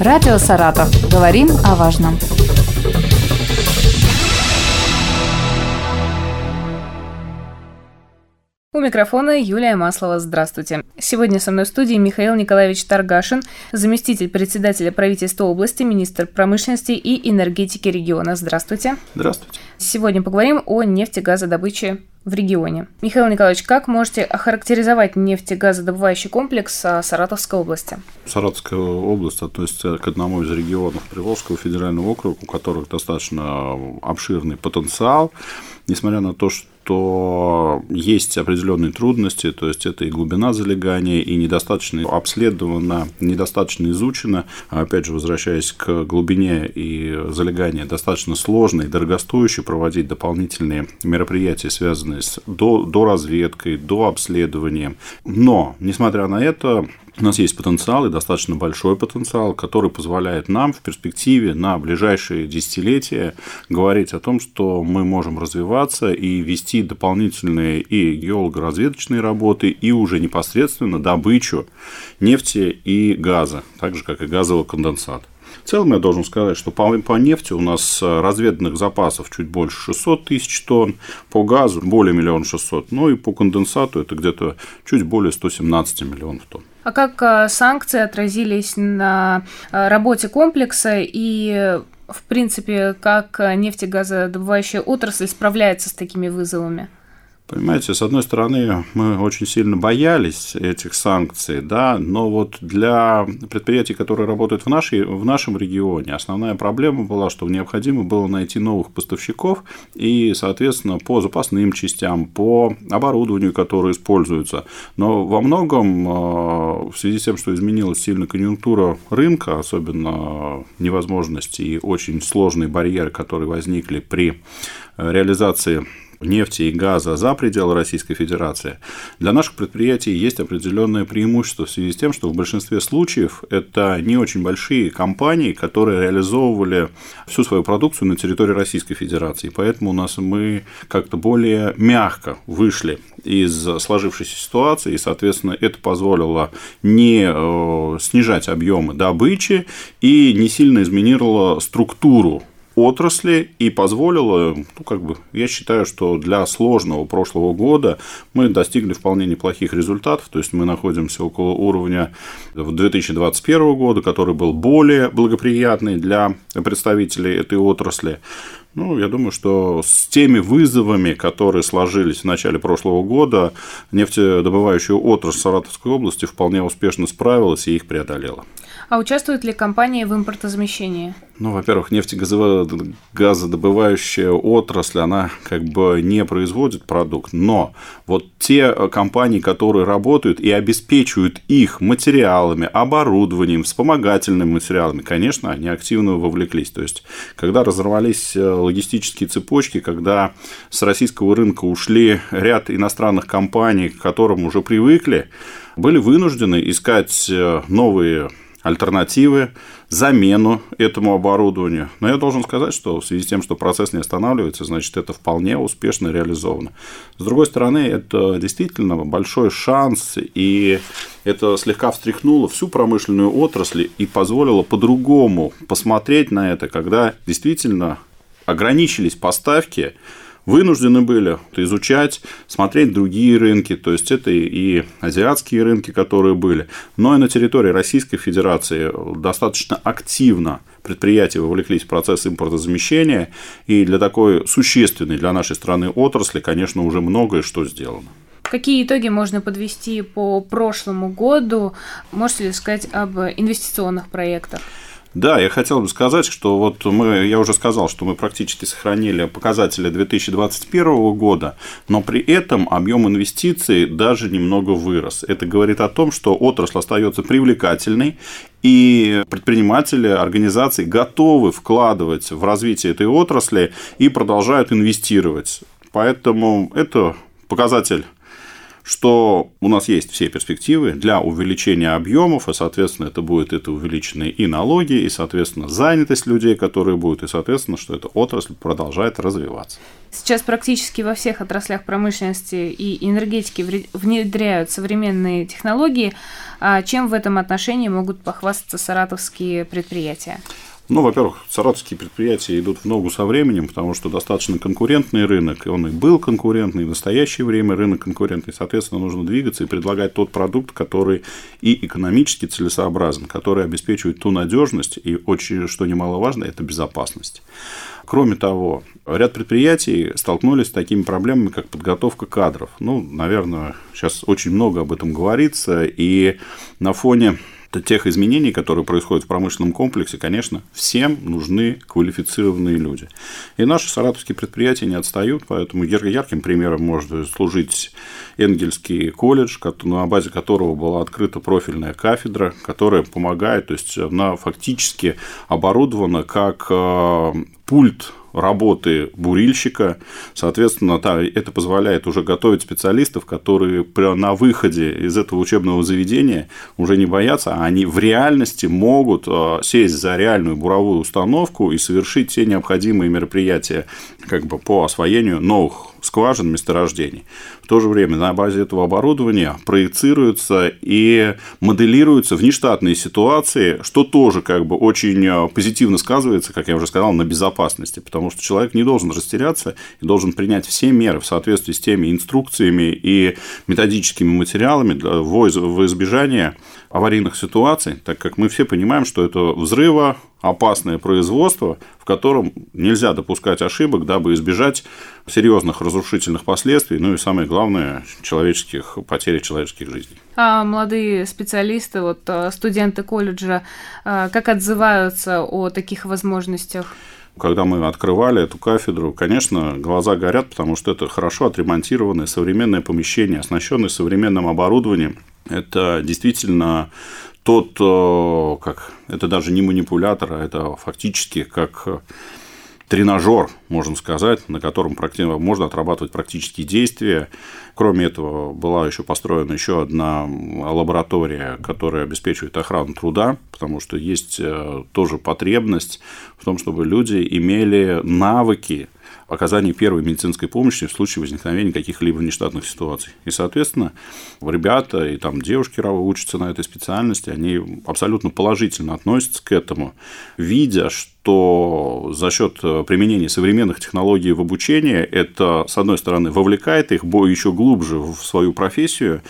Радио «Саратов». Говорим о важном. У микрофона Юлия Маслова. Здравствуйте. Сегодня со мной в студии Михаил Николаевич Таргашин, заместитель председателя правительства области, министр промышленности и энергетики региона. Здравствуйте. Здравствуйте. Сегодня поговорим о нефтегазодобыче в регионе. Михаил Николаевич, как можете охарактеризовать нефтегазодобывающий комплекс а, Саратовской области? Саратовская область относится к одному из регионов Приволжского федерального округа, у которых достаточно обширный потенциал, несмотря на то, что есть определенные трудности, то есть это и глубина залегания, и недостаточно обследовано, недостаточно изучено. Опять же, возвращаясь к глубине и залеганию, достаточно сложно и дорогостоящее проводить дополнительные мероприятия, связанные с до, до разведкой, до обследования. Но, несмотря на это, у нас есть потенциал и достаточно большой потенциал, который позволяет нам в перспективе на ближайшие десятилетия говорить о том, что мы можем развиваться и вести дополнительные и геолого-разведочные работы, и уже непосредственно добычу нефти и газа, так же, как и газового конденсата. В целом я должен сказать, что по, по нефти у нас разведанных запасов чуть больше 600 тысяч тонн, по газу более миллиона шестьсот, ну и по конденсату это где-то чуть более 117 миллионов тонн. А как э, санкции отразились на э, работе комплекса и в принципе, как нефтегазодобывающая отрасль справляется с такими вызовами? Понимаете, с одной стороны, мы очень сильно боялись этих санкций, да, но вот для предприятий, которые работают в, нашей, в нашем регионе, основная проблема была, что необходимо было найти новых поставщиков и, соответственно, по запасным частям, по оборудованию, которое используется. Но во многом э, в связи с тем, что изменилась сильно конъюнктура рынка, особенно невозможности и очень сложные барьеры, которые возникли при реализации нефти и газа за пределы Российской Федерации, для наших предприятий есть определенное преимущество в связи с тем, что в большинстве случаев это не очень большие компании, которые реализовывали всю свою продукцию на территории Российской Федерации. Поэтому у нас мы как-то более мягко вышли из сложившейся ситуации, и, соответственно, это позволило не э, снижать объемы добычи и не сильно изменировало структуру отрасли и позволило, ну, как бы, я считаю, что для сложного прошлого года мы достигли вполне неплохих результатов, то есть мы находимся около уровня 2021 года, который был более благоприятный для представителей этой отрасли. Ну, я думаю, что с теми вызовами, которые сложились в начале прошлого года, нефтедобывающая отрасль Саратовской области вполне успешно справилась и их преодолела. А участвует ли компания в импортозамещении? Ну, во-первых, нефтегазодобывающая отрасль, она как бы не производит продукт, но вот те компании, которые работают и обеспечивают их материалами, оборудованием, вспомогательными материалами, конечно, они активно вовлеклись. То есть, когда разорвались э, логистические цепочки, когда с российского рынка ушли ряд иностранных компаний, к которым уже привыкли, были вынуждены искать э, новые альтернативы, замену этому оборудованию. Но я должен сказать, что в связи с тем, что процесс не останавливается, значит, это вполне успешно реализовано. С другой стороны, это действительно большой шанс, и это слегка встряхнуло всю промышленную отрасль и позволило по-другому посмотреть на это, когда действительно ограничились поставки вынуждены были изучать, смотреть другие рынки, то есть это и азиатские рынки, которые были, но и на территории Российской Федерации достаточно активно предприятия вовлеклись в процесс импортозамещения, и для такой существенной для нашей страны отрасли, конечно, уже многое что сделано. Какие итоги можно подвести по прошлому году? Можете ли сказать об инвестиционных проектах? Да, я хотел бы сказать, что вот мы, я уже сказал, что мы практически сохранили показатели 2021 года, но при этом объем инвестиций даже немного вырос. Это говорит о том, что отрасль остается привлекательной, и предприниматели, организации готовы вкладывать в развитие этой отрасли и продолжают инвестировать. Поэтому это показатель что у нас есть все перспективы для увеличения объемов, и, соответственно, это будет это увеличенные и налоги, и, соответственно, занятость людей, которые будут, и, соответственно, что эта отрасль продолжает развиваться. Сейчас практически во всех отраслях промышленности и энергетики внедряют современные технологии. А чем в этом отношении могут похвастаться саратовские предприятия? Ну, во-первых, саратовские предприятия идут в ногу со временем, потому что достаточно конкурентный рынок, и он и был конкурентный, и в настоящее время рынок конкурентный. Соответственно, нужно двигаться и предлагать тот продукт, который и экономически целесообразен, который обеспечивает ту надежность, и очень, что немаловажно, это безопасность. Кроме того, ряд предприятий столкнулись с такими проблемами, как подготовка кадров. Ну, наверное, сейчас очень много об этом говорится, и на фоне тех изменений, которые происходят в промышленном комплексе, конечно, всем нужны квалифицированные люди. И наши саратовские предприятия не отстают, поэтому ярким примером может служить Энгельский колледж, на базе которого была открыта профильная кафедра, которая помогает, то есть она фактически оборудована как э, пульт работы бурильщика. Соответственно, это позволяет уже готовить специалистов, которые на выходе из этого учебного заведения уже не боятся, а они в реальности могут э, сесть за реальную буровую установку и совершить все необходимые мероприятия как бы, по освоению новых скважин месторождений. В то же время на базе этого оборудования проецируются и моделируются внештатные ситуации, что тоже как бы очень э, позитивно сказывается, как я уже сказал, на безопасности, потому что человек не должен растеряться и должен принять все меры в соответствии с теми инструкциями и методическими материалами для, во избежание аварийных ситуаций, так как мы все понимаем, что это взрыва, опасное производство, в котором нельзя допускать ошибок, дабы избежать серьезных разрушительных последствий, ну и самое главное, человеческих потерь человеческих жизней. А молодые специалисты, вот э, студенты колледжа, э, как отзываются о таких возможностях? Когда мы открывали эту кафедру, конечно, глаза горят, потому что это хорошо отремонтированное современное помещение, оснащенное современным оборудованием. Это действительно тот, э, как это даже не манипулятор, а это фактически как тренажер, можно сказать, на котором можно отрабатывать практические действия. Кроме этого, была еще построена еще одна лаборатория, которая обеспечивает охрану труда, потому что есть э, тоже потребность в том, чтобы люди имели навыки оказании первой медицинской помощи в случае возникновения каких-либо нештатных ситуаций. И, соответственно, ребята и там девушки учатся на этой специальности, они абсолютно положительно относятся к этому, видя, что за счет применения современных технологий в обучении это, с одной стороны, вовлекает их еще глубже в свою профессию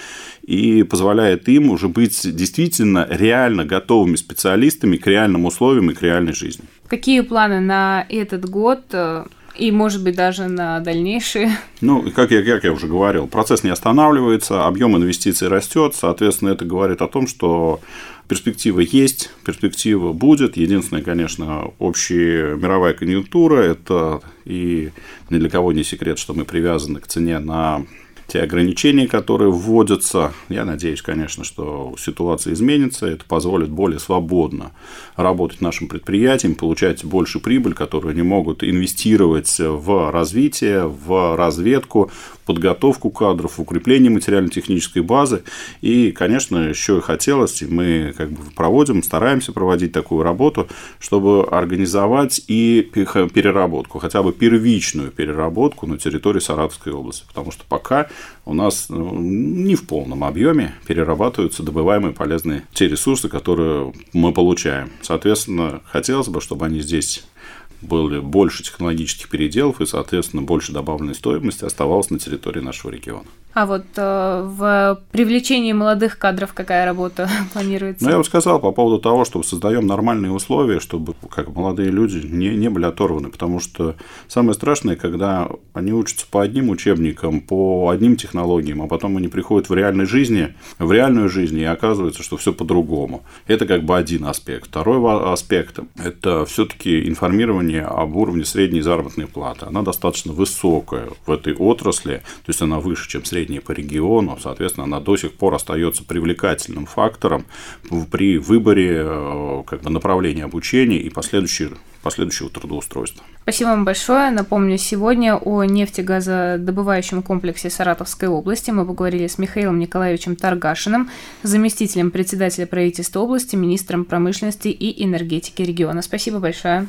и позволяет им уже быть действительно реально готовыми специалистами к реальным условиям и к реальной жизни. Какие планы на этот год и, может быть, даже на дальнейшие. Ну, как я, как я уже говорил, процесс не останавливается, объем инвестиций растет, соответственно, это говорит о том, что перспектива есть, перспектива будет. Единственное, конечно, общая мировая конъюнктура, это и ни для кого не секрет, что мы привязаны к цене на те ограничения, которые вводятся. Я надеюсь, конечно, что ситуация изменится, это позволит более свободно работать нашим предприятиям, получать больше прибыль, которую они могут инвестировать в развитие, в разведку, подготовку кадров, укрепление материально-технической базы. И, конечно, еще и хотелось, и мы как бы проводим, стараемся проводить такую работу, чтобы организовать и переработку, хотя бы первичную переработку на территории Саратовской области. Потому что пока у нас ну, не в полном объеме перерабатываются добываемые полезные те ресурсы, которые мы получаем. Соответственно, хотелось бы, чтобы они здесь были больше технологических переделов и, соответственно, больше добавленной стоимости оставалось на территории нашего региона. А вот э, в привлечении молодых кадров какая работа планируется? Ну, я вот сказал по поводу того, что создаем нормальные условия, чтобы как молодые люди не, не были оторваны, потому что самое страшное, когда они учатся по одним учебникам, по одним технологиям, а потом они приходят в реальной жизни, в реальную жизнь, и оказывается, что все по-другому. Это как бы один аспект. Второй аспект – это все-таки информирование исследование об уровне средней заработной платы. Она достаточно высокая в этой отрасли, то есть она выше, чем средняя по региону, соответственно, она до сих пор остается привлекательным фактором при выборе э, как бы, направления обучения и последующей последующего трудоустройства. Спасибо вам большое. Напомню, сегодня о нефтегазодобывающем комплексе Саратовской области мы поговорили с Михаилом Николаевичем Таргашиным, заместителем председателя правительства области, министром промышленности и энергетики региона. Спасибо большое.